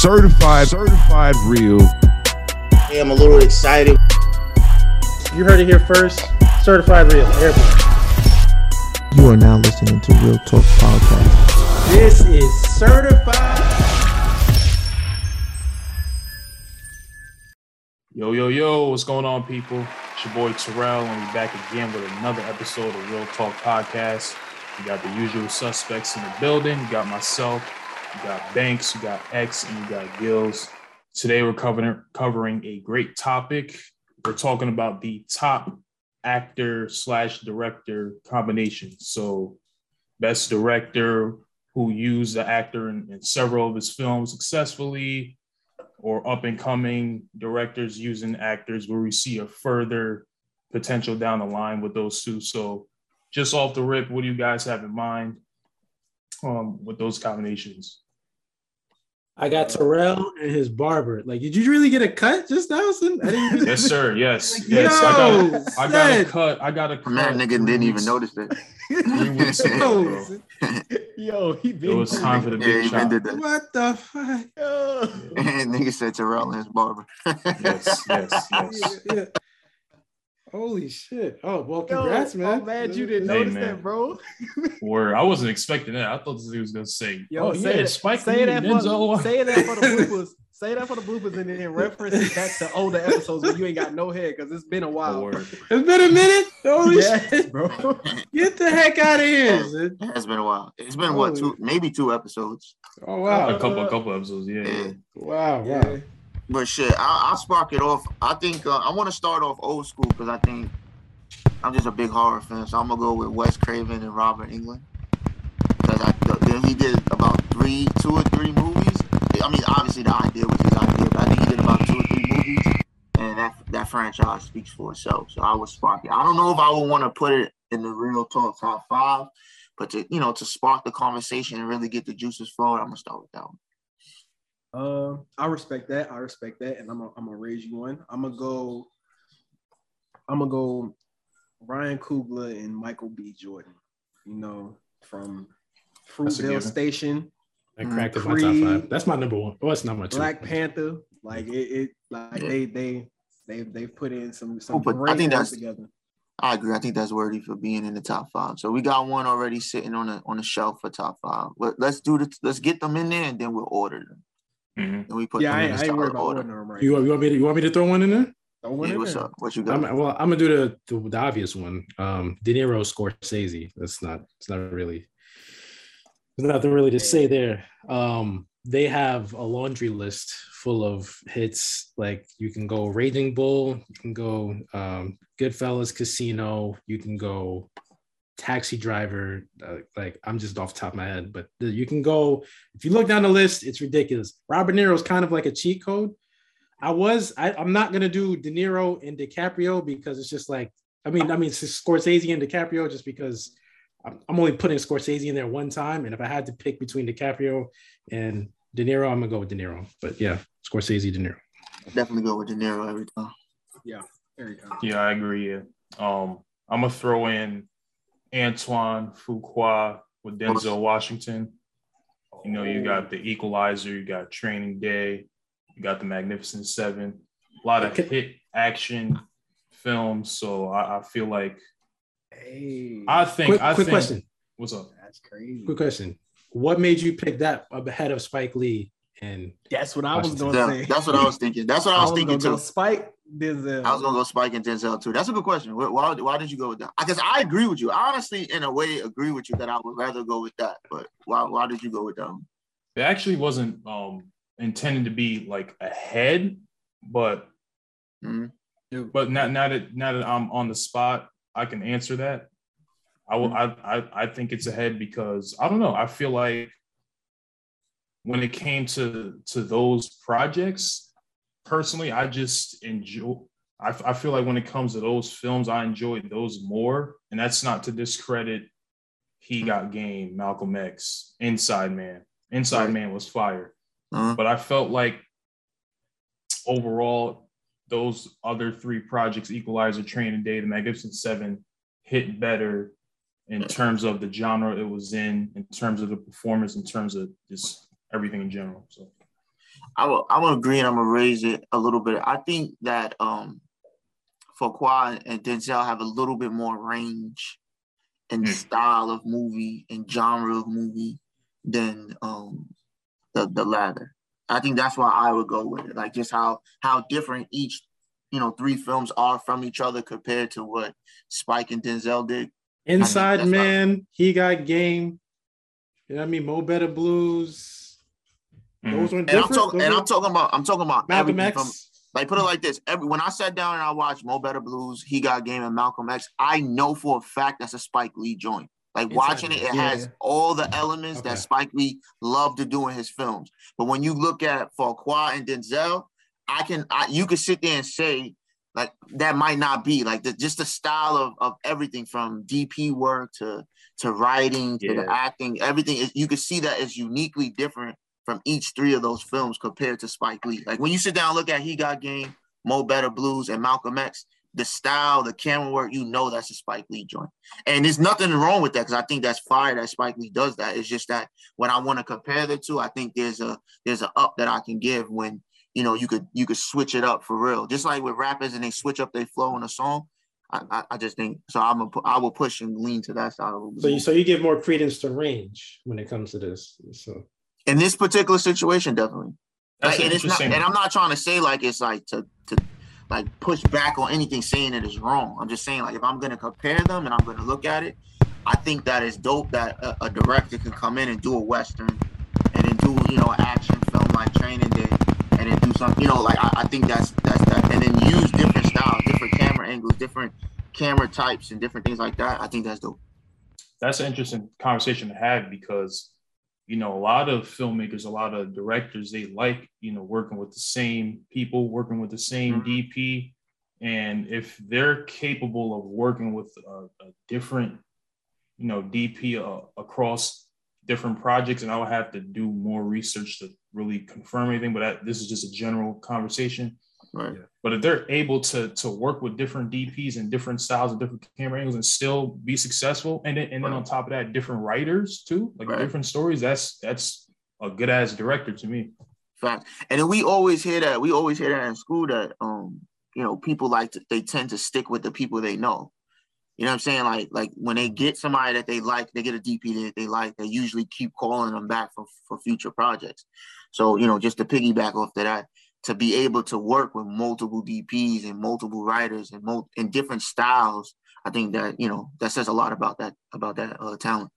certified, certified real. Hey, I'm a little excited. You heard it here first. Certified real. Airborne. You are now listening to Real Talk Podcast. This is certified. Yo, yo, yo, what's going on, people? It's your boy Terrell, and we back again with another episode of Real Talk Podcast. We got the usual suspects in the building. You got myself, you got Banks, you got X, and you got Gills. Today we're covering covering a great topic. We're talking about the top actor slash director combination. So, best director who used the actor in, in several of his films successfully, or up and coming directors using actors where we see a further potential down the line with those two. So, just off the rip, what do you guys have in mind um, with those combinations? I got Terrell and his barber. Like, did you really get a cut just now? Son? I didn't even... Yes, sir. Yes, Like, yes. I yo, got, I got a cut. I got a cut. Man, nigga didn't even notice it. Weeks ago. Yo, he It been was time for the big he shot. did. What the fuck? Yo. And nigga said Terrell and his barber. Yes, yes, yes. Yeah, yeah. Holy shit. Oh, well, congrats, Yo, man. I'm mad you didn't Hey, notice man. that, bro. Where I wasn't expecting that. I thought this dude was gonna say, Yo, "Oh say yeah, that, Spike say Lee, that Denzel." for say that for the bloopers. say that for the bloopers, and then reference it back to older episodes when you ain't got no hair because it's been a while. word. It's been a minute. Holy Yes, shit. bro. Get the heck out of here. son. It has been a while. It's been what two, maybe two episodes. Oh, wow, A wow. couple, a couple episodes. Yeah, yeah. Wow, wow. But shit, I, I'll spark it off. I think uh, I want to start off old school because I think I'm just a big horror fan. So I'm gonna go with Wes Craven and Robert Englund because I then he did about three, two or three movies. I mean, obviously the idea was his idea, but I think he did about two or three movies, and that that franchise speaks for itself. So I would spark it. I don't know if I would want to put it in the real talk top five, but to you know to spark the conversation and really get the juices flowing, I'm gonna start with that one. Um, I respect that. I respect that, and I'm gonna, I'm gonna raise you one. I'm gonna go. I'm gonna go. Ryan Coogler and Michael B. Jordan. You know, from That's a Fruitvale. Station, That cracked in my top five. That's my number one. Oh, it's not my two. Black Panther. Like it, it like they they they they put in some some Oh, but I great think that's- together. I agree. I think that's worthy for being in the top five. So we got one already sitting on the on the shelf for top five. Let, let's do the let's get them in there and then we'll order them. Mhm. And we put Yeah, them I, in ain't- the I ain't worried about order. ordering right. You, you want me to you want me to throw one in there? Throw one Yeah, in what's there. up? What you got? I'm, well, I'm gonna do the, the the obvious one. Um, De Niro, Scorsese. That's not. It's not really. There's nothing really to say there. Um, they have a laundry list full of hits. Like you can go Raging Bull, you can go um, Goodfellas, Casino. You can go Taxi Driver. Uh, like I'm just off the top of my head, but the, you can go. If you look down the list, it's ridiculous. Robert Niro is kind of like a cheat code. I was. I, I'm not gonna do De Niro and DiCaprio because it's just like. I mean, I mean, it's Scorsese and DiCaprio just because I'm, I'm only putting Scorsese in there one time, and if I had to pick between DiCaprio and De Niro, I'm gonna go with De Niro. But yeah, Scorsese, De Niro. Definitely go with De Niro every time. There you go. Yeah, I agree. Yeah. Um, I'm gonna throw in Antoine Fuqua with Denzel Washington. You know, you oh. got the Equalizer, you got Training Day, you got the Magnificent Seven, a lot of hit action films. So I, I feel like Hey, I think Quick, I quick think question. what's up? that's crazy. Quick question. What made you pick that ahead of Spike Lee? And That's what I was Washington. gonna say. that's what I was thinking. That's what I was thinking gonna go too. Spike Denzel. I was gonna go Spike and Denzel too. That's a good question. Why, why, why did you go with that? Because I agree with you. I honestly, in a way, agree with you that I would rather go with that. But why, why did you go with them? It actually wasn't um intended to be like ahead, but Mhm. but now, now that now that I'm on the spot, I can answer that. I will. I, I I think it's ahead because I don't know. I feel like when it came to to those projects, personally, I just enjoy. I, I feel like when it comes to those films, I enjoyed those more, and that's not to discredit. He got game, Malcolm X, Inside Man. Inside Right. Man was fire, Uh-huh. but I felt like overall those other three projects, Equalizer, Training Day, The Magnificent Seven, hit better in terms of the genre it was in, in terms of the performance, in terms of just everything in general. So I will I will agree and I'm gonna raise it a little bit. I think that um Fuqua and Denzel have a little bit more range and Hmm. style of movie and genre of movie than um the the latter. I think that's why I would go with it. Like just how how different each you know three films are from each other compared to what Spike and Denzel did. Inside that's not- Man, he got game. You know what I mean? Mo Better Blues. Mhm. Those were And. I'm talking Those and I'm talking about I'm talking about Malcolm X. from like put it like this. Every when I sat down and I watched Mo Better Blues, He Got Game, and Malcolm X, I know for a fact that's a Spike Lee joint. Like Inside watching it, it Yeah. has all the elements Okay. that Spike Lee loved to do in his films. But when you look at Fuqua and Denzel, I can I, you could sit there and say like that might not be like the, just the style of, of everything from DP work to to writing to the acting, everything is you could see that is uniquely different from each three of those films compared to Spike Lee. Like when you sit down and look at He Got Game, Mo Better Blues, and Malcolm X, the style, the camera work, you know that's a Spike Lee joint. And there's nothing wrong with that because I think that's fire that Spike Lee does that. It's just that when I want to compare the two, I think there's a there's a up that I can give when you know you could you could switch it up for real. Just like with rappers and they switch up their flow in a song. I, I, I just think so. I'm a, I will push and lean to that side of it. So you so you give more credence to range when it comes to this. So in this particular situation, definitely. That's Like, and it's not, and I'm not trying to say like it's like to to like push back on anything saying it is wrong. I'm just saying like if I'm gonna compare them and I'm gonna look at it, I think that is dope that a, a director can come in and do a western and then do you know an action film like Training Day and then do something you know like I, I think that's that's that and then use different styles, different camera angles, different camera types and different things like that. I think that's dope. that's an interesting conversation to have because you know a lot of filmmakers a lot of directors they like you know working with the same people working with the same dp and if they're capable of working with a, a different you know dp uh, across different projects and i would have to do more research to really confirm anything but that, this is just a general conversation Right. but if they're able to to work with different DPs and different styles and different camera angles and still be successful, and then and then on top of that, different writers too, like Right. different stories. That's that's a good ass director to me. Fact. And then we always hear that. We always hear that in school that um, you know, people like to they tend to stick with the people they know. You know what I'm saying? Like like when they get somebody that they like, they get a DP that they like, they usually keep calling them back for, for future projects. So, you know, just to piggyback off of that, to be able to work with multiple DPs and multiple writers and mul- in different styles, I think that, you know, that says a lot about that about that uh, talent.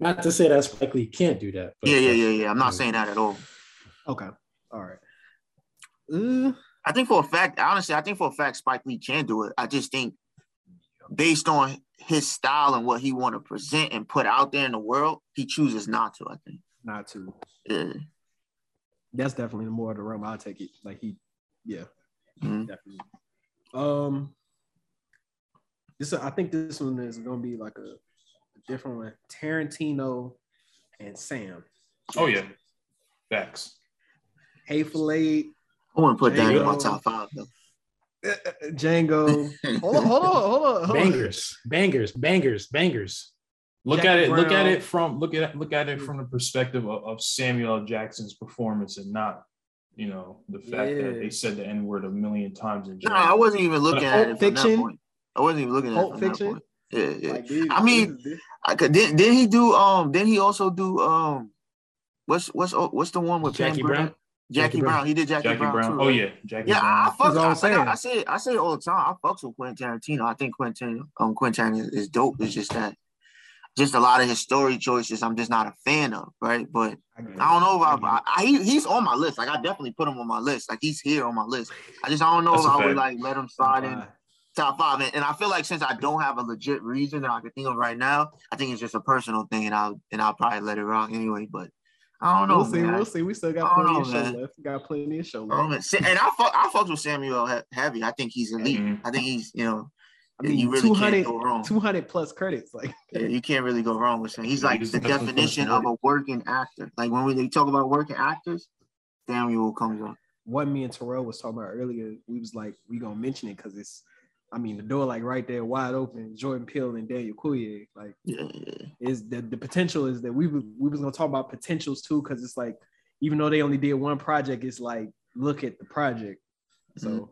not to say that Spike Lee can't do that. but Yeah, yeah, yeah, yeah. I'm not saying that at all. Okay. All right. Uh, I think for a fact, honestly, I think for a fact Spike Lee can do it. I just think based on his style and what he want to present and put out there in the world, he chooses not to. I think. not to. Yeah. That's definitely more of the realm. I'll take it. Like he, yeah, Mhm. definitely. Um, this I think this one is gonna be like a, a different one. Tarantino and Sam. Oh yeah, facts. Hateful Eight, I want to put that in my top five though. uh, uh, Django. hold on, hold on, hold on. Hold on. Bangers, bangers, bangers, bangers. Look Jackie at it. Look at it from look at look at it from the perspective of, of Samuel Jackson's performance and not you know the fact Yeah. that they said the N word a million times in No, I wasn't even looking But at Pulp it from that Fiction? point. I wasn't even looking at it Pulp from Fiction? that point. Yeah, yeah. Like, dude, I mean, this is- I could. Did, did he do? Um. Did he also do? Um. What's what's oh, what's the one with Jackie Pam Brown? Jackie, Jackie Brown. Brown. He did Jackie, Jackie Brown. Brown. too, Oh yeah, Jackie Yeah, I, Brown. I fuck. I'm I, saying. I, I say it. I say it all the time. I fucks with Quentin Tarantino. I think Quentin um Quentin Tarantino is dope. It's just that, just a lot of his story choices. I'm just not a fan of, right? But I. I don't know if I, I, I he, he's on my list. Like I definitely put him on my list. Like he's here on my list. I just I don't know That's if a I would like let him slide in Fine. top five. And, and I feel like since I don't have a legit reason that I can think of right now, I think it's just a personal thing, and I'll and I'll probably let it rock anyway. But I don't know. We'll see. man. We'll see. We still got plenty know, of show man. left. We got plenty of show left. know. And I fuck, I fucked with Samuel he- heavy. I think he's elite. Mhm. I think he's you know I mean, you really 200, can't go wrong. 200 plus credits. Like, Yeah, you can't really go wrong with him. He's like the the best one definition of a working actor. Like when we they talk about working actors, Samuel comes up. what me and Terrell was talking about earlier, we was like, we gonna mention it because it's, I mean, the door like right there, wide open. Jordan Peele and Daniel Kaluuya, like, Yeah, yeah, is the the potential is that we was, we was gonna talk about potentials too because it's like even though they only did one project, it's like look at the project. So mm-hmm.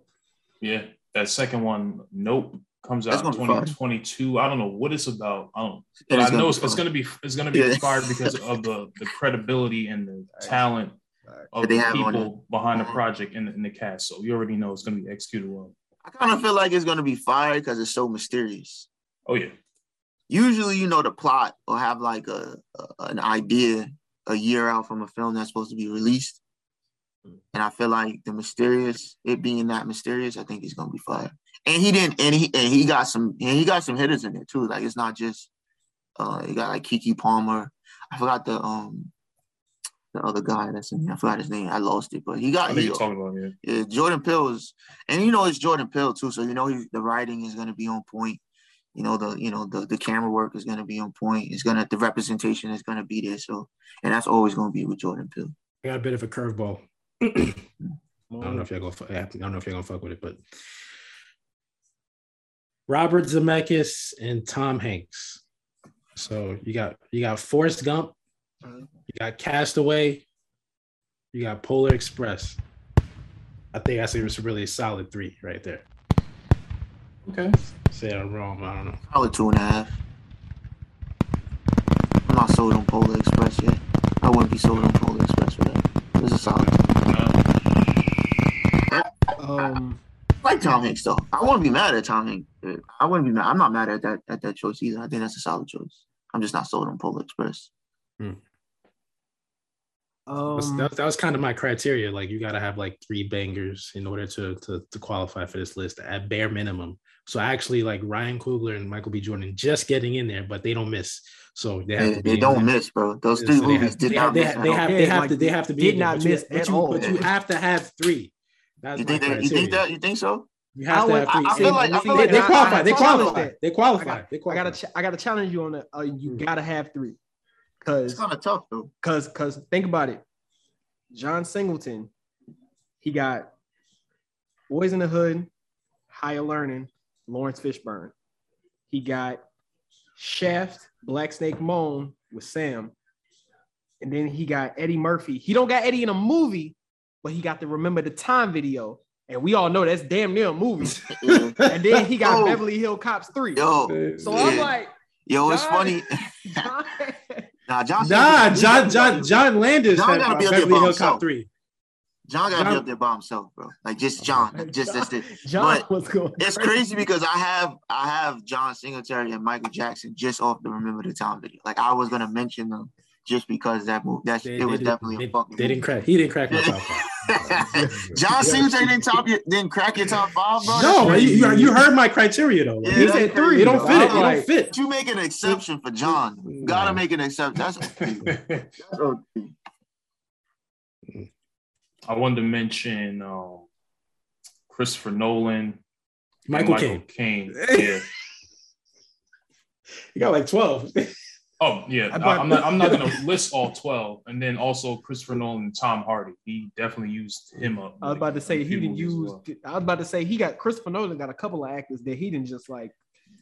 Yeah, that second one, Nope, comes out gonna be fire. 2022. I don't know what it's about. I don't. But I know it's, it's gonna be it's gonna be Yeah. fired because of the the credibility and the talent of they the have people behind the Mhm. project and the, and the cast. So you already know it's gonna be executed well. I kind of feel like it's gonna be fired because it's so mysterious. Oh yeah, Usually, you know, the plot will have like a, a an idea a year out from a film that's supposed to be released, and I feel like the mysterious, it being that mysterious, I think it's gonna be fire. And he didn't, and he and he got some, and he got some hitters in there too. Like it's not just, uh, he got like Keke Palmer. I forgot the um, the other guy that's in there. I forgot his name. I lost it, but he got think he, you're talking about yeah. yeah, Jordan Peele is, and you know it's Jordan Peele too, so you know he, the writing is going to be on point. You know the you know the the camera work is going to be on point. It's gonna the representation is going to be there. So, and that's always going to be with Jordan Peele. I got a bit of a curveball. I don't know if y'all gonna. I don't know if you're gonna fuck with it, but Robert Zemeckis and Tom Hanks. So you got you got Forrest Gump, you got Castaway, you got Polar Express. I think that's a really a solid three right there. Okay. Say I'm wrong, but I don't know. Probably two and a half. I'm not sold on Polar Express yet. I wouldn't be sold on Polar Express for that. It's a solid. um I like Tom Hanks though. I wouldn't be mad at Tom Hanks. I wouldn't be mad. I'm not mad at that at that choice either. I think that's a solid choice. I'm just not sold on Polar Express. That's- um that, that was kind of my criteria. Like you got to have like three bangers in order to, to to qualify for this list at bare minimum. So actually, like Ryan Coogler and Michael B. Jordan just getting in there, but they don't miss. So they have They, to be they don't there. miss, bro. Those So three they movies have, did they, not they, miss. have, they have they have like, to they have to be did in there, not but you- miss but at you, all. But you have to have three. That's You think that? You think that? You think so? You have I to would- have three. I- I feel like- I feel they, like they I- qualify. I They challenge qualify. that. They I qualify. got, They I qualify. gotta ch- I gotta challenge you on that. Uh, you Mm. gotta have three. Cause It's Cause kind of tough though. cause cause think about it. John Singleton, he got Boys in the Hood, Higher Learning, Laurence Fishburne. He got Shaft, Black Snake Moan with Sam. And then he got Eddie Murphy. He don't got Eddie in a movie, but he got the Remember the Time video. And we all know that's damn near a movie. Mm-hmm. And then he got Oh. Beverly Hill Cops 3. Yo, So I'm like, yo, it's funny. John, Nah, John. Nah, Singleton- John John John Landis John had be Beverly Hill himself. Cop three. John got to be up there by himself, bro. Like just John. Just that's it. John But was going. It's crazy because I have I have John Singletary and Michael Jackson just off the Remember the Time video. Like I was gonna mention them just because that movie. That's They, it was definitely they, a fucking. they didn't crack. He didn't crack my top five. John Singletary didn't top your, didn't crack your top five, bro. No, you, you, you heard my criteria though. Like, Yeah, he said three. It don't fit. It I'm don't fit. You make an exception for John. You gotta make an exception. That's that's okay. I wanted to mention um, Christopher Nolan, Michael Caine. Caine. Yeah. You got like twelve. Oh yeah, I I, bought- am not. I'm not gonna list all twelve, and then also Christopher Nolan and Tom Hardy. He definitely used him up. I was about to say he didn't use. well. I was about to say he got Christopher Nolan got a couple of actors that he didn't just like.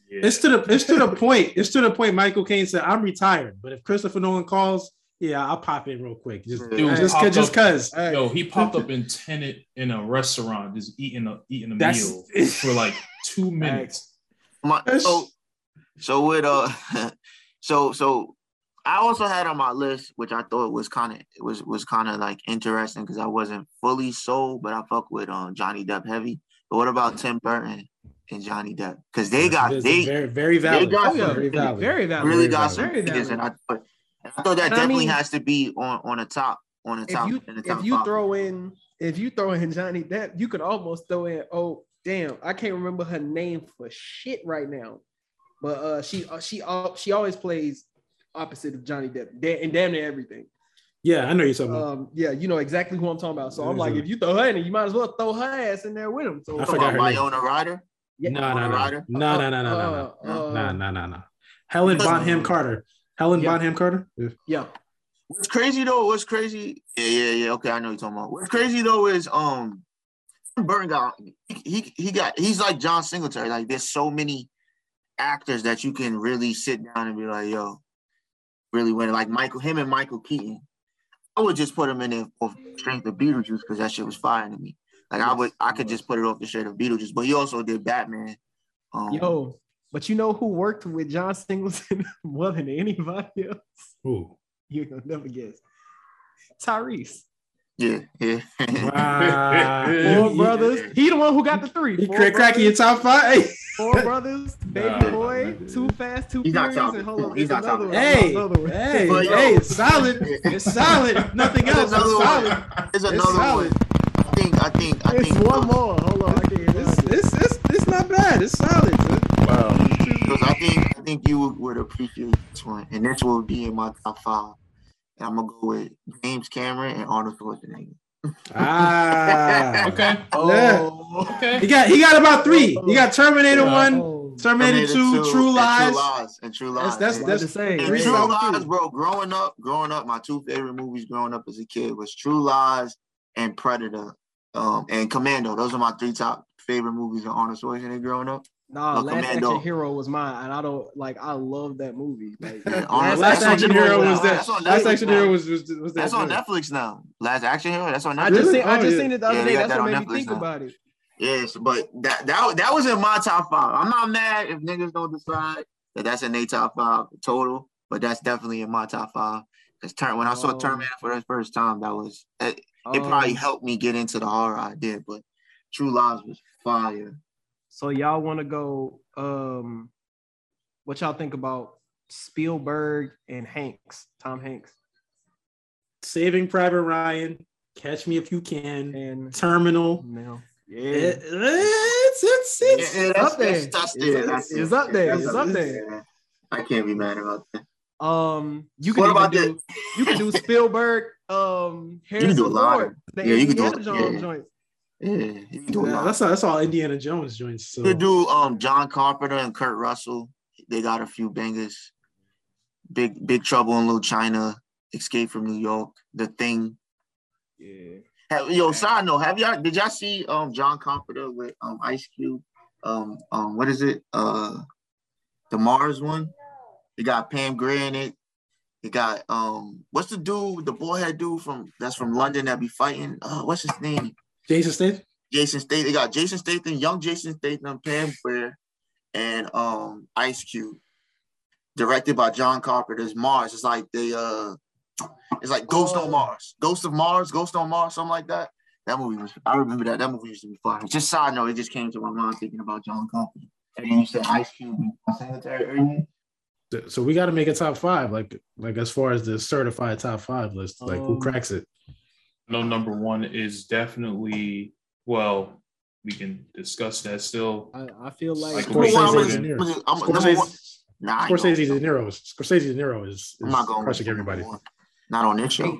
Yeah. It's to the it's to the point. It's to the point. Michael Caine said, "I'm retired, but if Christopher Nolan calls, yeah, I'll pop in real quick. Just Dude, just popped cause, just up- cause." Yo, he popped up in Tenet in a restaurant, just eating a eating a That's- meal for like two minutes. My, so so with uh so so I also had on my list, which I thought was kind of was was kind of like interesting because I wasn't fully sold, but I fuck with um Johnny Depp heavy. But what about Tim Burton and Johnny Depp? Because they got It's they very very valid. got Oh yeah, very valid. very valid. really very got valid. some Very valid. and I thought I thought that And I definitely mean- has to be on on the top on the If top you in the top if you throw in if you throw in Johnny Depp, you could almost throw in. Oh damn, I can't remember her name for shit right now, but uh, she uh, she uh, she always plays opposite of Johnny Depp da- and damn near everything. Yeah, I know you're talking about. Um, yeah, you know exactly who I'm talking about. So I'm like, if you throw her in, it, you might as well throw her ass in there with him. So I forgot about her name. Winona Ryder. yeah, No, no, no, no, no, no, no, no, no, no, no, no, no. Helen Bonham Carter. Helen Yeah. Bonham Carter. Yeah. yeah. What's crazy though? What's crazy? Yeah, yeah, yeah. Okay, I know you're talking about. What's crazy though is um, Tim Burton got he he got he's like John Singletary. Like there's so many actors that you can really sit down and be like, yo, really win. Like Michael, him and Michael Keaton. I would just put him in there for strength of Beetlejuice because that shit was fire to me. Like I would, I could just put it off the straight of Beetlejuice. But he also did Batman. Um, Yo, but you know who worked with John Singleton more than anybody else? Ooh. You're gonna never guess. Tyrese. yeah, yeah. Wow. Four You- brothers. He the one who got the three. You Four crack cracky in top five. Hey. Four brothers, baby Nah, boy, man. too fast, too He's furious, top and hold on, He's not top another one. Hey, another one. hey, But yo- hey, oh. it's solid. It's solid. If Nothing There's else. It's another one. solid. There's It's another solid. one. I think, I think, I It's think. Uh, one more. Hold on, I can't. It's, it's, it's, it's not bad. It's solid. Wow. Because I think I think you would, would appreciate this one, and this will be in my top five. And I'm gonna go with James Cameron and Arnold Schwarzenegger. Ah. Okay. Oh, Okay. He got he got about three. He got Terminator Yeah. one, oh. Terminator, two, True and Lies. True Lies, and True That's Lies. that's And- What that's to say? And True Lies, bro. Growing up, growing up, my two favorite movies growing up as a kid was True Lies and Predator, um, and Commando. Those are my three top favorite movies of Arnold Schwarzenegger growing up. Nah, No, Last Commando. Action Hero was mine, and I don't like. I love that movie. Like, Yeah, Last, Last that's Action Hero was that. That's Last Netflix Action now. Hero was was, was that. That's on. Netflix now. Last Action Hero. That's on Netflix. I just Really? seen. I Oh, just seen it the other Yeah, day. That's that what on made me think now. about it. Yes, but that that that was in my top five. I'm not mad if niggas don't decide that that's in their top five total, but that's definitely in my top five. Because turn when I saw Um, Terminator for the first time, that was it. it probably helped me get into the horror I did. But True Lies was fire. So y'all want to go? Um, what y'all think about Spielberg and Hanks? Tom Hanks Saving Private Ryan, Catch Me If You Can, and Terminal. now, yeah, It- it's it's it's. Yeah, up there. That's, that's, It's- yeah, that's it's up there. It's up there. Yeah. I can't be mad about that. Um, you What can about even do you can do Spielberg, um, Harrison do a lot Ford, of- yeah, you can do Indiana it, Jones yeah. joint. Yeah, you do Yeah, that's all, that's all Indiana Jones joints. So You could do um John Carpenter and Kurt Russell. They got a few bangers. Big Big Trouble in Little China, Escape from New York, The Thing. Yeah. Have, yo, side note, have y'all did y'all see um John Carpenter with um Ice Cube? Um um what is it? Uh the Mars one. It got Pam Grier in it. It got um what's the dude, the boyhead dude from that's from London that be fighting? Uh what's his name? Jason Statham. Jason Statham. They got Jason Statham, young Jason Statham, Pam Grier, and um Ice Cube. Directed by John Carpenter's Mars. It's like they uh it's like Ghost Oh. on Mars. Ghost of Mars, Ghost on Mars, something like that. That movie was I remember that. That movie used to be fire. Just side note, it just came to my mind thinking about John Carpenter. And then you said Ice Cube and Sanitary earlier. So we got to make a top five, like like as far as the certified top five list, like who Um, cracks it. No, number one is definitely well. We can discuss that still. I, I feel like, Like Well, well, I'm Scorsese gonna- De Niro. I'm gonna- I'm gonna- number one- Scorsese, Nah, I Scorsese. De Niro is Scorsese De Niro is, is I'm not crushing everybody. one. Not on this show.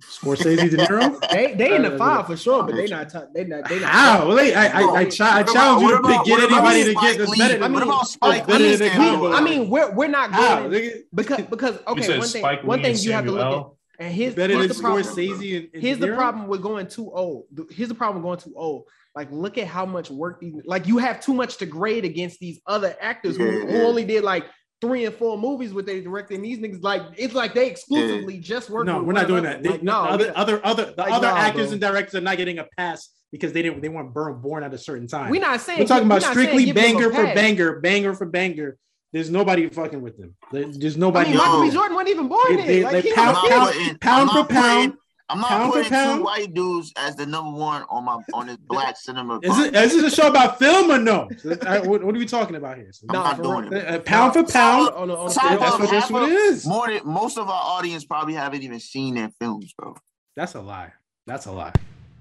Scorsese De Niro. they they in the five for sure, but they not top, they not they not How? Well, they, I, I, I, cha- I What about- challenge you to about- get anybody to get that's Lee? better What than me. about Spike Better Lee? than Stand Combo. up. I mean, we're we're not good because because okay, one thing Spike one thing you have to look at, and here's, Better here's than the problem. Scorsese and, and Here's the problem with going too old. Here's the problem with going too old. Like, look at how much work these like you have too much to grade against these other actors who, Yeah, who yeah. only did like three and four movies with they directing these niggas. Like, it's like they exclusively just work. No, with we're not doing another. that. They, Like, no, the other, other, other, the Like, other nah, actors bro. and directors are not getting a pass because they didn't, they weren't born, born at a certain time. we're not saying We're talking we're about strictly give them a banger for banger, banger for banger. There's nobody fucking with them. There- There's I nobody. mean, Michael B. Jordan wasn't even born They- they- Like, they pound- was I'm a not kid. pound- putting, pound for pound, putting, I'm not pound putting pound. two white dudes as the number one on my on this black cinema. Is it is it a show about film or no? Uh, what, what are we talking about here? I'm Nah, not for doing real. it. Uh, pound for pound. on the, on That's what, that's half what it of- is. More than most of our audience probably haven't even seen their films, bro. That's a lie. That's a lie.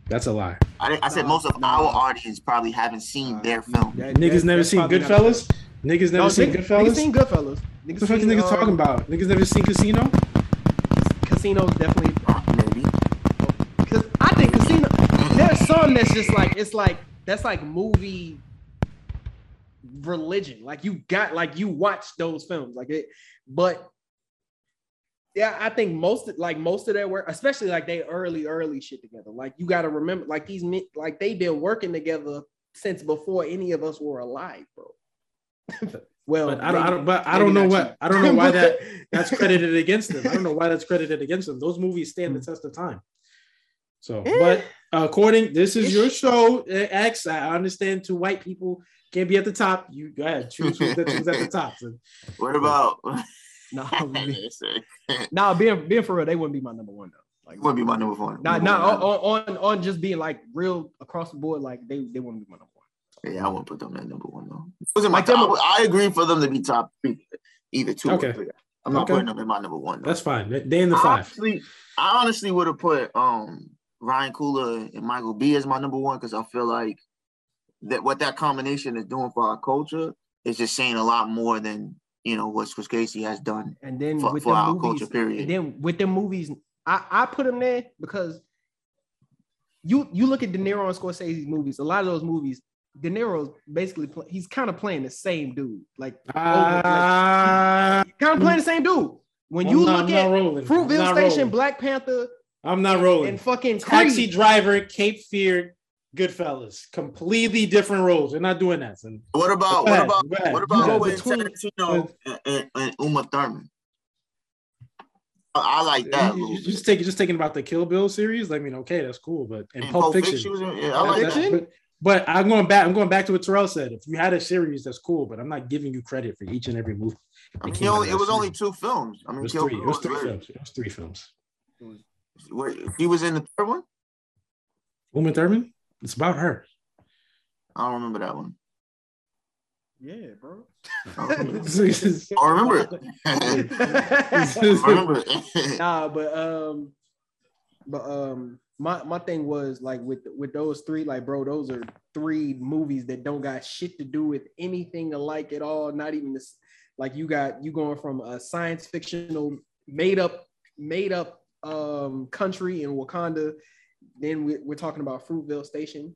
That's a lie. I, I said Nah, most of our audience probably haven't seen their film. That- Niggas that- never seen probably not- Goodfellas. Niggas never No, seen niggas, Goodfellas. Niggas seen Goodfellas. what the fuck seen, niggas uh, talking about? Niggas never seen Casino. Casino's definitely Maybe. because I think Casino. There's some that's just like it's like that's like movie religion. Like you got like you watch those films like it, but yeah, I think most like most of their work, especially like they early early shit together. Like you got to remember, like these men- like they've been working together since before any of us were alive, bro. Well, But I don't, I don't but I don't know what cheap. I don't know why that that's credited against them. I don't know why that's credited against them. Those movies stand Hmm. the test of time. So, Eh. but according, this is your show, eh, X. I understand two white people can't be at the top. You go ahead, choose who's, at- who's at the top. So, What about? Nah, it nah, being being for real, they wouldn't be my number one though. Like, wouldn't be my number one. not not on, on on on just being like real across the board. Like they they wouldn't be my number one. Yeah, I wouldn't put them at number one though. It wasn't my Like top. I agree for them to be top three, either two Okay. or three. I'm not Okay. putting them in my number one. Though. that's fine. They- They in the I five. honestly, I honestly would have put um Ryan Coogler and Michael B as my number one because I feel like that what that combination is doing for our culture is just saying a lot more than you know what Scorsese has done. And then For- with for the our movies, culture, period. and then with the movies, I I put them there because you you look at De Niro and Scorsese's movies. A lot of those movies, De Niro's basically play, he's kind of playing the same dude. Like Ah, kind of playing the same dude. When I'm you not- look I'm at rolling. Fruitvale Station, rolling. Black Panther, I'm not rolling. and fucking Taxi driver, Cape Fear, Goodfellas, completely different roles. They're not doing that. son. What about what about what about go Quentin between- Tarantino and, and, and Uma Thurman? I, I like that. You, you just take just thinking about the Kill Bill series. I mean, okay, that's cool, but in And Pulp, Fiction, was in- yeah, I like that- that. but, but I'm going back. I'm going back to what Terrell said. If you had a series, that's cool, but I'm not giving you credit for each and every movie. I mean, that you came out know, of it that was only two films. I mean, It mean, was Kill three. It was three films. It was three films. Where, he was in the third one. Uma Thurman. It's about her. I don't remember that one. Yeah, bro. I remember it. I remember nah, but um, but um, my my thing was like with with those three, like bro, those are three movies that don't got shit to do with anything alike at all. Not even this. Like you got you going from a science fictional made up made up um country in Wakanda. Then we, we're talking about Fruitvale Station.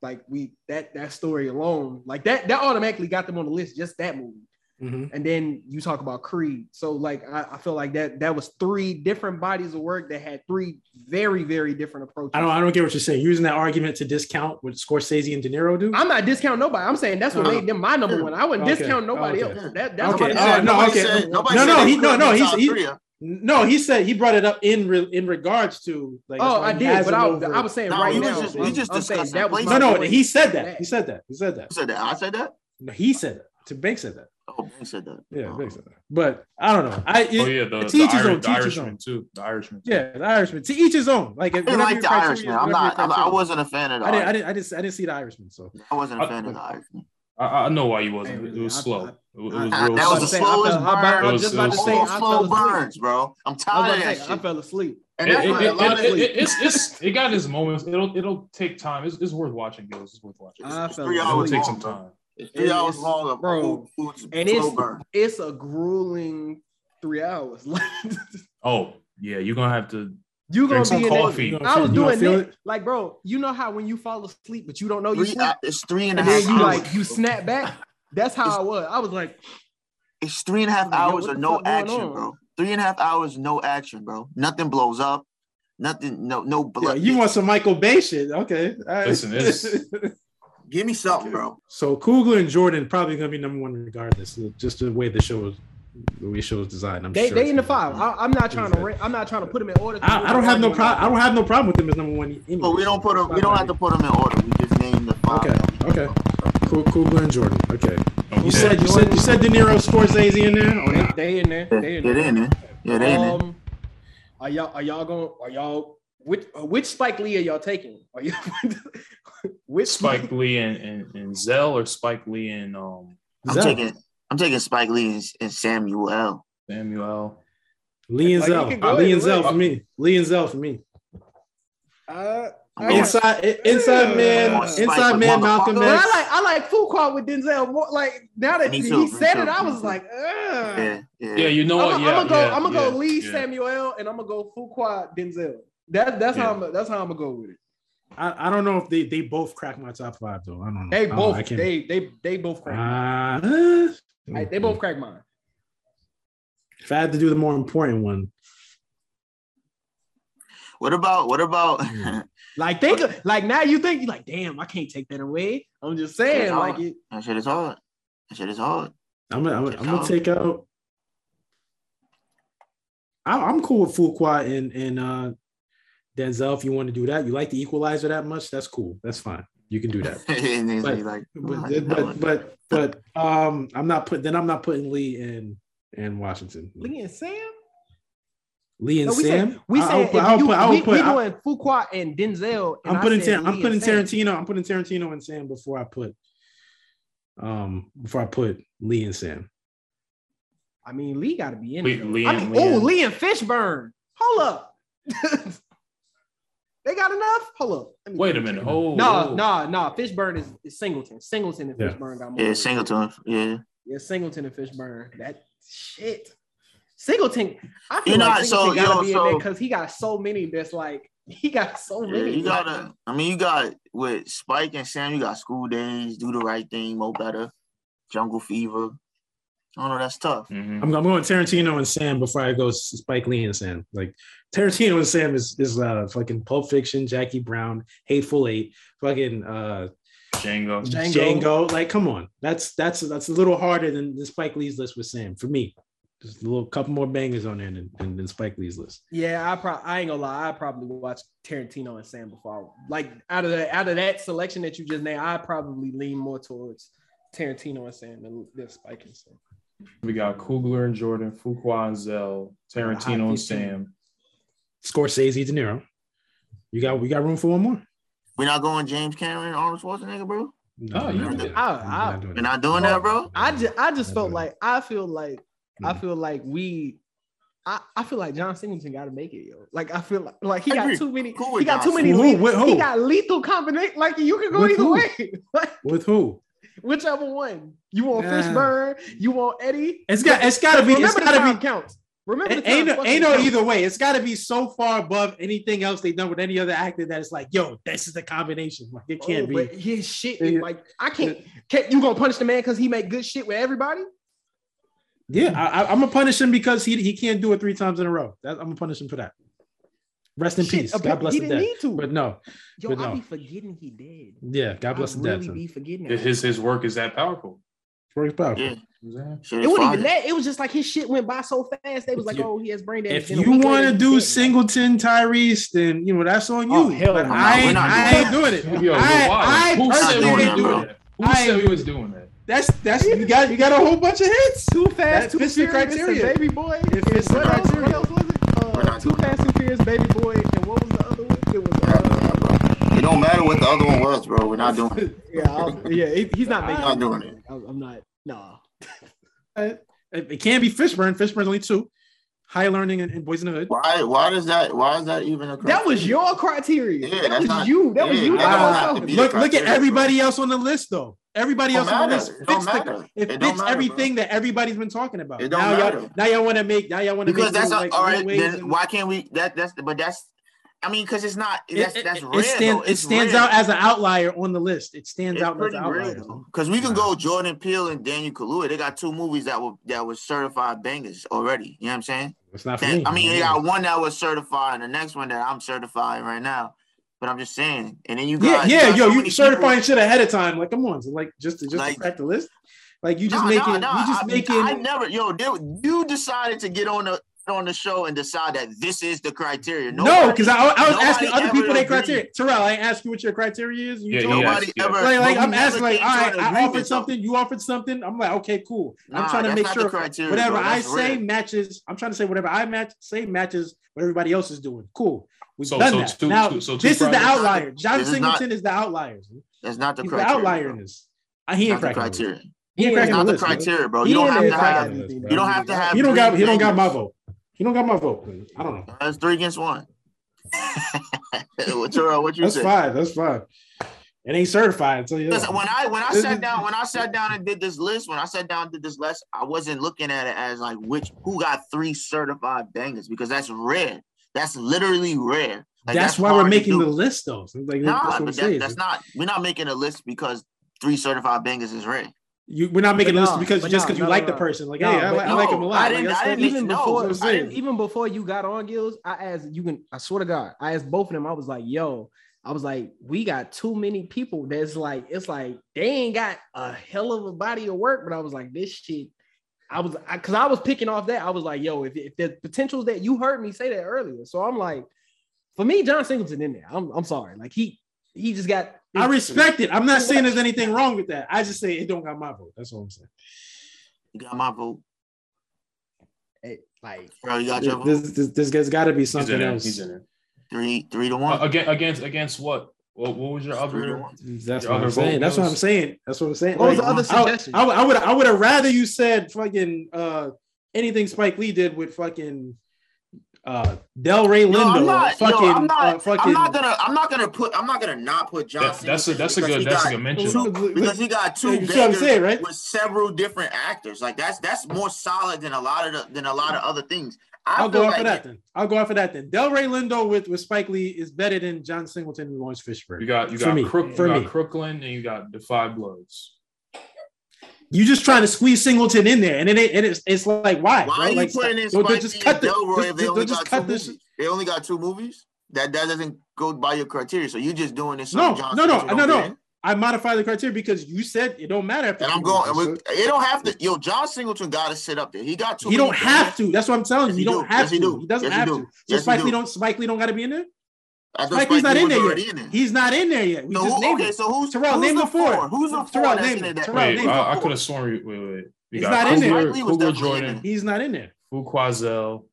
Like we that that story alone, like that that automatically got them on the list. Just that movie Mhm. and then you talk about Creed. So like I, I feel like that that was three different bodies of work that had three very very different approaches. I don't. I don't get what you're saying. You're using that argument to discount what Scorsese and De Niro do. I'm not discounting nobody. I'm saying that's what Uh-huh. made them my number one. I wouldn't Okay. discount nobody Okay. else. That, that's Okay. what Oh, I'm no, Nobody okay. said- nobody No, said no, they he- no, no, in he's- he- No, he said he brought it up in re, in regards to. Like, Oh, I did, but I, over- I was saying No, right he was now. just- we just I'm discussed that that. was No, no, he said that. He said that. He said that. Who said that? I said that. No, he said that. To Bank said that. Oh, Ben said that. Yeah, Oh. Bank said that. But I don't know. I Oh yeah, the, to the, each his Irish, own. the To each his Irishman own. too. The Irishman. Too. Yeah, the Irishman. To each his own. Like I didn't like the Irishman. I'm not. I'm, I wasn't a fan of the I didn't, I Irishman. didn't. I didn't. I didn't see the Irishman. So I wasn't a fan of the Irishman. I, I know why you wasn't. It was I- slow. I- It was, it I- was That real was the say, I slowest fell- I- I was just about to It say, All I slow burns, bro. I'm tired of to that say, I fell asleep. And It, that's it, a it, lot of it, it, it's, it's, it got its moments. It'll it'll take time. It's, it's worth watching, Gills. It's worth watching. I It's fell three It hours will take some time. It's three It's- hours long of bro, old foods And it's burn. it's a grueling three hours. Oh yeah, you're gonna have to you gonna drink some be in there. coffee. I was You doing feel that. Like, bro, you know how when you fall asleep, but you don't know you Three, sleep, uh, it's three and a half then you hours. like you snap back. That's how I was. I was like, It's three and a half Like, hours what of no action, on? bro. Three and a half hours, no action, bro. Nothing blows up. Nothing, no, no yeah, blood. you want some Michael Bay shit? Okay. All right. Listen, it's- Give me something, bro. so Coogler and Jordan probably gonna be number one regardless. Just the way the show is, the way the show is designed. I'm they sure they it's in the gonna five. I, I'm not trying to. ra- I'm not trying to put them in order. I, I don't have no problem. I don't have no problem with them as number one. Anyway. But we don't put them. We don't have to put them in order. We just name the five. Okay, okay. Ku- Coogler and Jordan. Okay. Okay. You said you said you said De Niro, Scorsese in there. Or They, they in there. They in yeah, there. they in there. Yeah, they in there. Um, are y'all are y'all going? Are y'all which uh, which Spike Lee are y'all taking? Are you which Spike Lee and, and, and Zell or Spike Lee and um I'm Zell. taking. I'm taking Spike Lee and, and Samuel L. Samuel. Lee and Like, Zell. can go Lee and Zell way. for me. Lee and Zell for me. Uh, I'm I going- Inside, inside man, inside man, Malcolm motherfucker. X. I like I like Fuqua with Denzel. More, like now that Me he said too, it, I was too. like, Yeah, yeah. Yeah, you know what? I'm, yeah, gonna go. yeah, I'm gonna yeah, go Lee yeah. Samuel, and I'm gonna go Fuqua Denzel. That that's how I'm. That's how I'm gonna go with it. I, I don't know if they, they both crack my top five though. I don't know. They don't- both. I can't- they they they both crack. mine. Uh, Like, they both crack mine. If I had to do the more important one, What about? What about? Like think of, like now you think you like damn I can't take that away. I'm just saying Yeah. like it. that shit is hard. That shit is hard. I'm gonna, I'm gonna, I'm gonna take out. I, I'm cool with Fuqua and and uh, Denzel. If you want to do that, you like the Equalizer that much, that's cool. That's fine. You can do that. But- like, But but but but um, I'm not put. Then I'm not putting Lee in in Washington. Lee and Sam. Lee and No, we Sam. said we I- said I'll if put- I'll you, put- I'll put- we I'll- doing Fuqua and Denzel. And I'm putting Tar- I'm putting and Sam. Tarantino. I'm putting Tarantino and Sam before I put um before I put Lee and Sam. I mean, Lee got to be in Lee- Lee I and- mean, oh, Lee and Fishburne. Hold up. they got enough. Hold up. Me- Wait a minute. Oh, No, no, no. Fishburne is, is Singleton. Singleton and Yeah. Fishburne got more. yeah. Singleton. Yeah. Yeah, Singleton and Fishburne. That shit. Singleton. I feel You know, like so, Singleton gotta yo, be in there because he got so many. That's like he got so Yeah, many. you gotta. I mean, you got with Spike and Sam. You got School Days, Do the Right Thing, Mo Better, Jungle Fever. I don't know. That's tough. Mhm. I'm, I'm going Tarantino and Sam before I go Spike Lee and Sam. Like Tarantino and Sam is is uh fucking Pulp Fiction, Jackie Brown, Hateful Eight, fucking uh Django. Django. Django. Like, come on, that's that's that's a little harder than the Spike Lee's list with Sam for me. Just a little couple more bangers on there than, than, than Spike Lee's list. Yeah, I probably I ain't gonna lie. I probably watch Tarantino and Sam before. I- Like out of the out of that selection that you just named, I probably lean more towards Tarantino and Sam than, than Spike and Sam. We got Coogler and Jordan, Fuqua and Zell, Tarantino and Sam. Scorsese, De Niro. You got we got room for one more. We're not going James Cameron, Arnold Schwarzenegger, bro. No, Oh, we're you not did. doing I- that. We're I- not doing We're that. not doing that, bro. I just I just felt like I feel like I Mhm. feel like we I, I feel like John Singleton got to make it, yo. Like I feel like like he I got agree. too many. Cool he got John too many. Singleton. le- Who? Who? He got lethal combination. Like you can go With either who? way. like With who? Whichever one you want. Nah. Fishburne. You want Eddie. It's got it's gotta be it's Remember gotta time be counts. Remember the Ain't, no, ain't no either way. It's got to be so far above anything else they've done with any other actor that it's like, yo, this is the combination. Like it can't Oh, be. But his shit is like I can't. Can't you gonna punish the man because he make good shit with everybody? Yeah, I, I, I'm gonna punish him because he he can't do it three times in a row. That, I'm gonna punish him for that. Rest in Shit, peace. God bless he the didn't dead. need to. But no, Yo, but I no. be forgetting he did. yeah, God bless I the dead. really son. be forgetting that. His his work is that powerful. Very powerful. Yeah. Shit It is wasn't even that. It was just like his shit went by so fast. They was like, you- "Oh, he has brain damage." If you want to do he's. Singleton Tyrese, then you know that's on oh, you. Oh, hell but no. I, We're ain't, not I doing ain't doing it. Yo, I, why? I Who said personally was ain't doing it. that? Who I said ain't- we was doing that? That's that's you got you got a whole bunch of hits. Too fast, That too fits the furious, criteria. baby boy. It fits the criteria. what else was it? We're Uh, not too doing fast and furious, baby boy, and what was the other one? It was uh. It don't matter what the other one was, bro. We're not doing it. yeah, I'll- yeah. he- he's not We're making. not doing it. I'm I'm not. Nah. It, it can't be Fishburne. Fishburne's only two. High learning and, and Boys in the Hood. Why? Why does that? Why is that even a? Criteria? That was your criteria. Yeah, that was not- you. That was you. that That don't was have so- to be- Look, look at criteria, everybody else on the list, though. Everybody else on the list It fits, the, it It fits matter, everything that everybody's been talking about. It don't now matter. y'all, now y'all want to make, now y'all want to because make that's a, like, all right. Then why can't we? That that's but that's. I mean, because it's not. That's it, that's it, rare. stand- it stands rare. out as an outlier on the list. It stands It's out as pretty an outlier. because we can go Jordan Peele and Daniel Kaluuya. They got two movies that were that was certified bangers already. You know what I'm saying? It's not That- me. I mean, they got one that was certified, and the next one that I'm certifying right now. But I'm just saying. And then you yeah, got you yeah, got yo, so you certifying people- shit ahead of time. Like, come on, so like just to just Like- to crack the list. Like you just Nah, making, nah, nah, you just I, making. I never, yo, they, you decided to get on the on the show and decide that this is the criteria. no, because I, I was asking other people their criteria. Terrell, I ain't ask you what your criteria is. You Yeah, told he me. asked, Nobody yeah. ever. Like, like I'm asking, like, came all to right, an I offered though. something, you offered something. I'm like, okay, cool. I'm Nah, trying to make sure criteria, whatever bro. I say rare. matches. I'm trying to say whatever I match say matches what everybody else is doing. Cool. We've So- done so that. two- now two- so two this is the projects. outlier. John This is not- Singleton is the outlier. That's not the He's the criteria. outlier bro. in this. Uh, he ain't the cracking criteria. He ain't cracking not the the list. criteria, bro. You don't have to have. the You don't have to have. You don't got. three He don't got my bangers. vote. He don't got my vote. I don't know. That's three against one. what, Terrell, what you That's say? fine. That's fine. It ain't certified. I'll tell you Listen, when I when I sat down when I sat down and did this list, when I sat down and did this list, I wasn't looking at it as like which who got three certified bangers because that's rare. That's literally rare. Like, that's, why we're making the list, though. So, Like, Nah, that's what I'm but that, saying. that's not. We're not making a list because three certified bangers is rare. You, we're not making But a list no, because but just no, because you no, like no, the person. Like, No, hey, I, but like, I like him a lot. I didn't- that's I didn't even know. before, I'm I saying. didn't, even before you got on Gills, I asked you can. I swear to God, I asked both of them. I was like, "Yo," I was like, "We got too many people. That's like, it's like they ain't got a hell of a body of work." But I was like, "This shit I was because I, was picking off that. I was like, yo, if, if the potentials that you heard me say that earlier. So I'm like, for me, John Singleton in there. I'm, I'm sorry. Like he he just got I respect it. I'm not saying there's anything wrong with that. I just say it don't got my vote. That's what I'm saying. You got my vote. Hey, like Bro, you got your vote. This, this, this has got to be He's something in else. He's in there. Three, three to one. Uh, against against against what? What, what was your other? one. That's Your what other I'm saying. That's what I'm saying. That's what I'm saying. what was the other I, suggestion? I, would- I would I would have rather you said fucking uh anything Spike Lee did with fucking uh Delroy Yo, Lindo. I'm not, fucking, yo, I'm not, uh, fucking I'm not gonna, I'm not gonna put, I'm not gonna not put John. That- that's a that's a because good he that's a good mention. two- because he got two You see what I'm bangers saying, right? with several different actors. Like that's that's more solid than a lot of the, than a lot of other things. I I'll go out like for that then. I'll go out for that then. Delroy Lindo with, with Spike Lee is better than John Singleton and Laurence Fishburne. You got you For got me. Crook, For you got me. Crooklyn and you got Da 5 Bloods. You just trying to squeeze Singleton in there, and it. And it's, it's like why? Why bro? are you like, putting in don't- don't Spike just cut the- Delroy if they only got cut two this- movies? They only got two movies. That that doesn't go by your criteria. So you're just doing this. No, no, no, no, no. I modify the criteria because you said it don't matter. After And I'm going. movies, with- It don't have to. Yo, John Singleton got to sit up there. He got two. he don't have to. That's what I'm telling you. Yes, He he don't do. have Yes, he to. do. He doesn't Yes, he have do. to. So Spike. Lee don't. Spike Lee don't got to be in there. I Spike Lee's not in there yet. in there. He's not in there yet. We So just who, named okay, it. so who's Terrell, who's name the the four. four? Who's the Terrell, four that's name it. it? that- Terrell, Wait, name I, I could have sworn. we- Wait, wait. We He's not in there. Coogler, was Coogler Jordan. He's not in there. Fuqua Zel,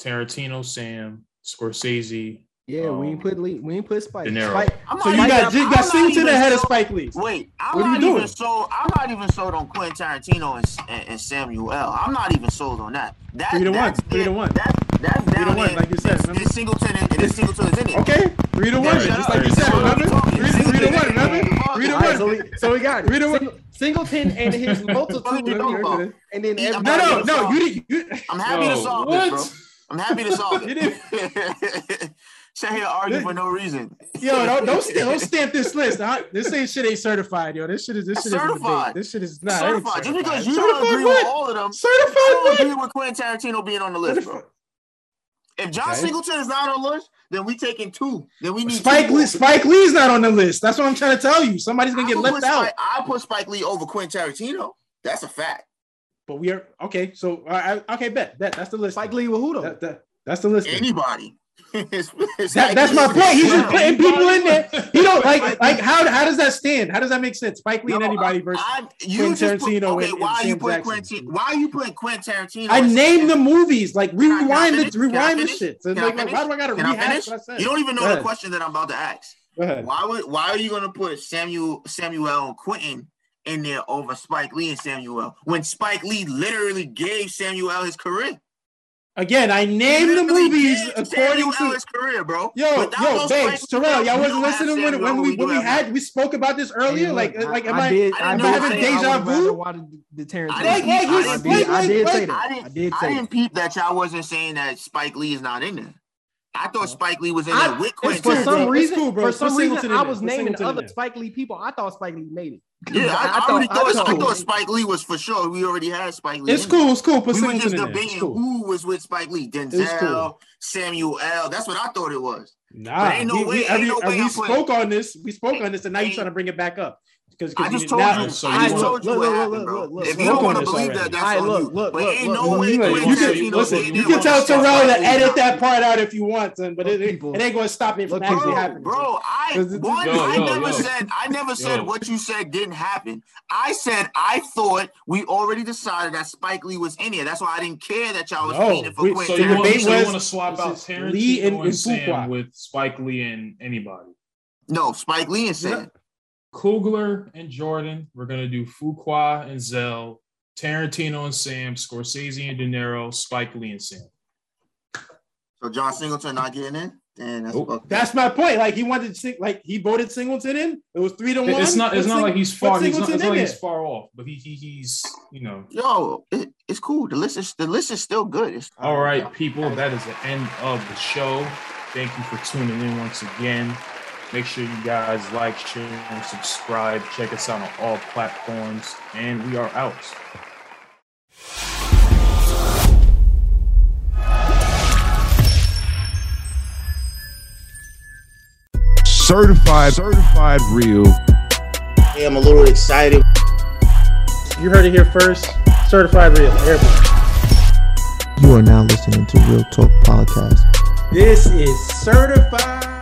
Tarantino, Sam, Scorsese. yeah, we ain't Um, put Lee, we ain't put Spike. De Niro. Spike I'm So you even- got you I'm got not Singleton even ahead of Spike Lee. Wait, I'm What are you not doing? even sold. I'm not even sold on Quentin Tarantino and, and, and Samuel L. I'm not even sold on that. That Three to one. Three to one. That, that's Three to down one, there. like you said, It's- remember? Singleton and, and it's Singleton is in it. Okay, three to one. Just like you said, remember? Three, three to one. Remember? Three to All right, so one. we, so we got Three to one. Singleton and his What you multitude, and then He- No, no, no. You didn't. You, I'm happy to solve what? this, bro. I'm happy to solve You it. Sit here argue for no reason. yo, don't don't, st- don't stamp this list. Huh? This ain't shit ain't certified, yo. This shit is this shit is Certified. This shit is not it certified. Just because you Certified don't agree what? with all of them, Certified I don't agree with Quentin Tarantino being on the list, bro. If John Okay. Singleton is not on the list, then we taking two. Then we need Spike Lee. Spike Lee's not on the list. That's what I'm trying to tell you. Somebody's gonna I get left put out. Spike- I put Spike Lee over Quentin Tarantino. That's a fact. But we are okay. So uh, I- okay, bet bet that's the list. Spike Lee with who though? That, that, that's the list. then. Anybody. It's- it's That, like- that's my point. He's just putting people in there. He don't like like how how does that stand? How does that make sense? Spike Lee and anybody versus I, you Quentin just put, Tarantino okay, and- and why are you putting. Quentin? Why are you putting Quentin Tarantino? I and- named the movies. Like I- I rewind the rewind the shit. So like, like, why do I gotta Can I rehash I? You don't even know Go the question that I'm about to ask. Why would why are you gonna put Samuel Samuel and Quentin in there over Spike Lee and Samuel when Spike Lee literally gave Samuel his career? Again, I He named the movies according to his career, bro. Yo, yo, those babes, Terrell, y'all wasn't listening when, when we when we had we spoke about this earlier. Hey, like look, like am I, I, did. I I didn't did know having that. say I deja vu? the Tarantino. I didn't- yeah, I didn't- I did, I did like, say that. I I didn't, I didn't peep that y'all wasn't saying that Spike Lee is not in there. I thought Spike Lee was in I- there with Quentin for some cool, bro. Tarantino. It's reason, for some reason, I was naming other. Spike Lee people. I thought Spike Lee made it. Yeah, I, I, already I thought, I thought- thought Spike Lee was for sure. We already had Spike Lee. It's cool. It's cool. Put We were Singleton just in there. Debating cool. who was with Spike Lee. Denzel, cool. Samuel L. That's what I thought it was. Nah, ain't no we, uh, way- we, ain't every- no way we I'm spoke on this. We spoke on this, and now you're trying to bring it back up. Because I just told now, you. So I you just want- told you Look, what look, happened, look, bro. look, look, if you don't want to believe already. that, that's Alright, on look, you. look, but look, ain't look, no look. way. You, know, you can, Tarantino listen, being you can tell with Spike Terrell to Lee. edit that part out if you want, son, but it, it, it ain't going to stop it from Look, actually Bro, happening. bro, I Yo, yo, I yo, never yo. said I never said what you said didn't happen. I said I thought we already decided that Spike Lee was in here. That's why I didn't care that y'all was No, fiending for we- So Quentin you The want, so you want to swap out this Lee and- and, and Sam Fuqua. with Spike Lee and anybody? No, Spike Lee and Sam. Coogler and Jordan. We're gonna do Fuqua and Zell, Tarantino and Sam, Scorsese and De Niro, Spike Lee and Sam. So John Singleton not getting in. And that's Nope. fucked up. That's my point. Like he wanted to sing, like he voted Singleton in. It was three to one. It's not. It's Put not Sing- like he's far. He's not, it's not like he's far off, but he, he he's you know. Yo, it, it's cool. The list is the list is still good. It's, All right, people. That is the end of the show. Thank you for tuning in once again. Make sure you guys like, share, and subscribe. Check us out on all platforms, and we are out. Certified, certified real. Hey, I'm a little excited. You heard it here first. Certified real. Everybody. You are now listening to Real Talk Podcast. This is certified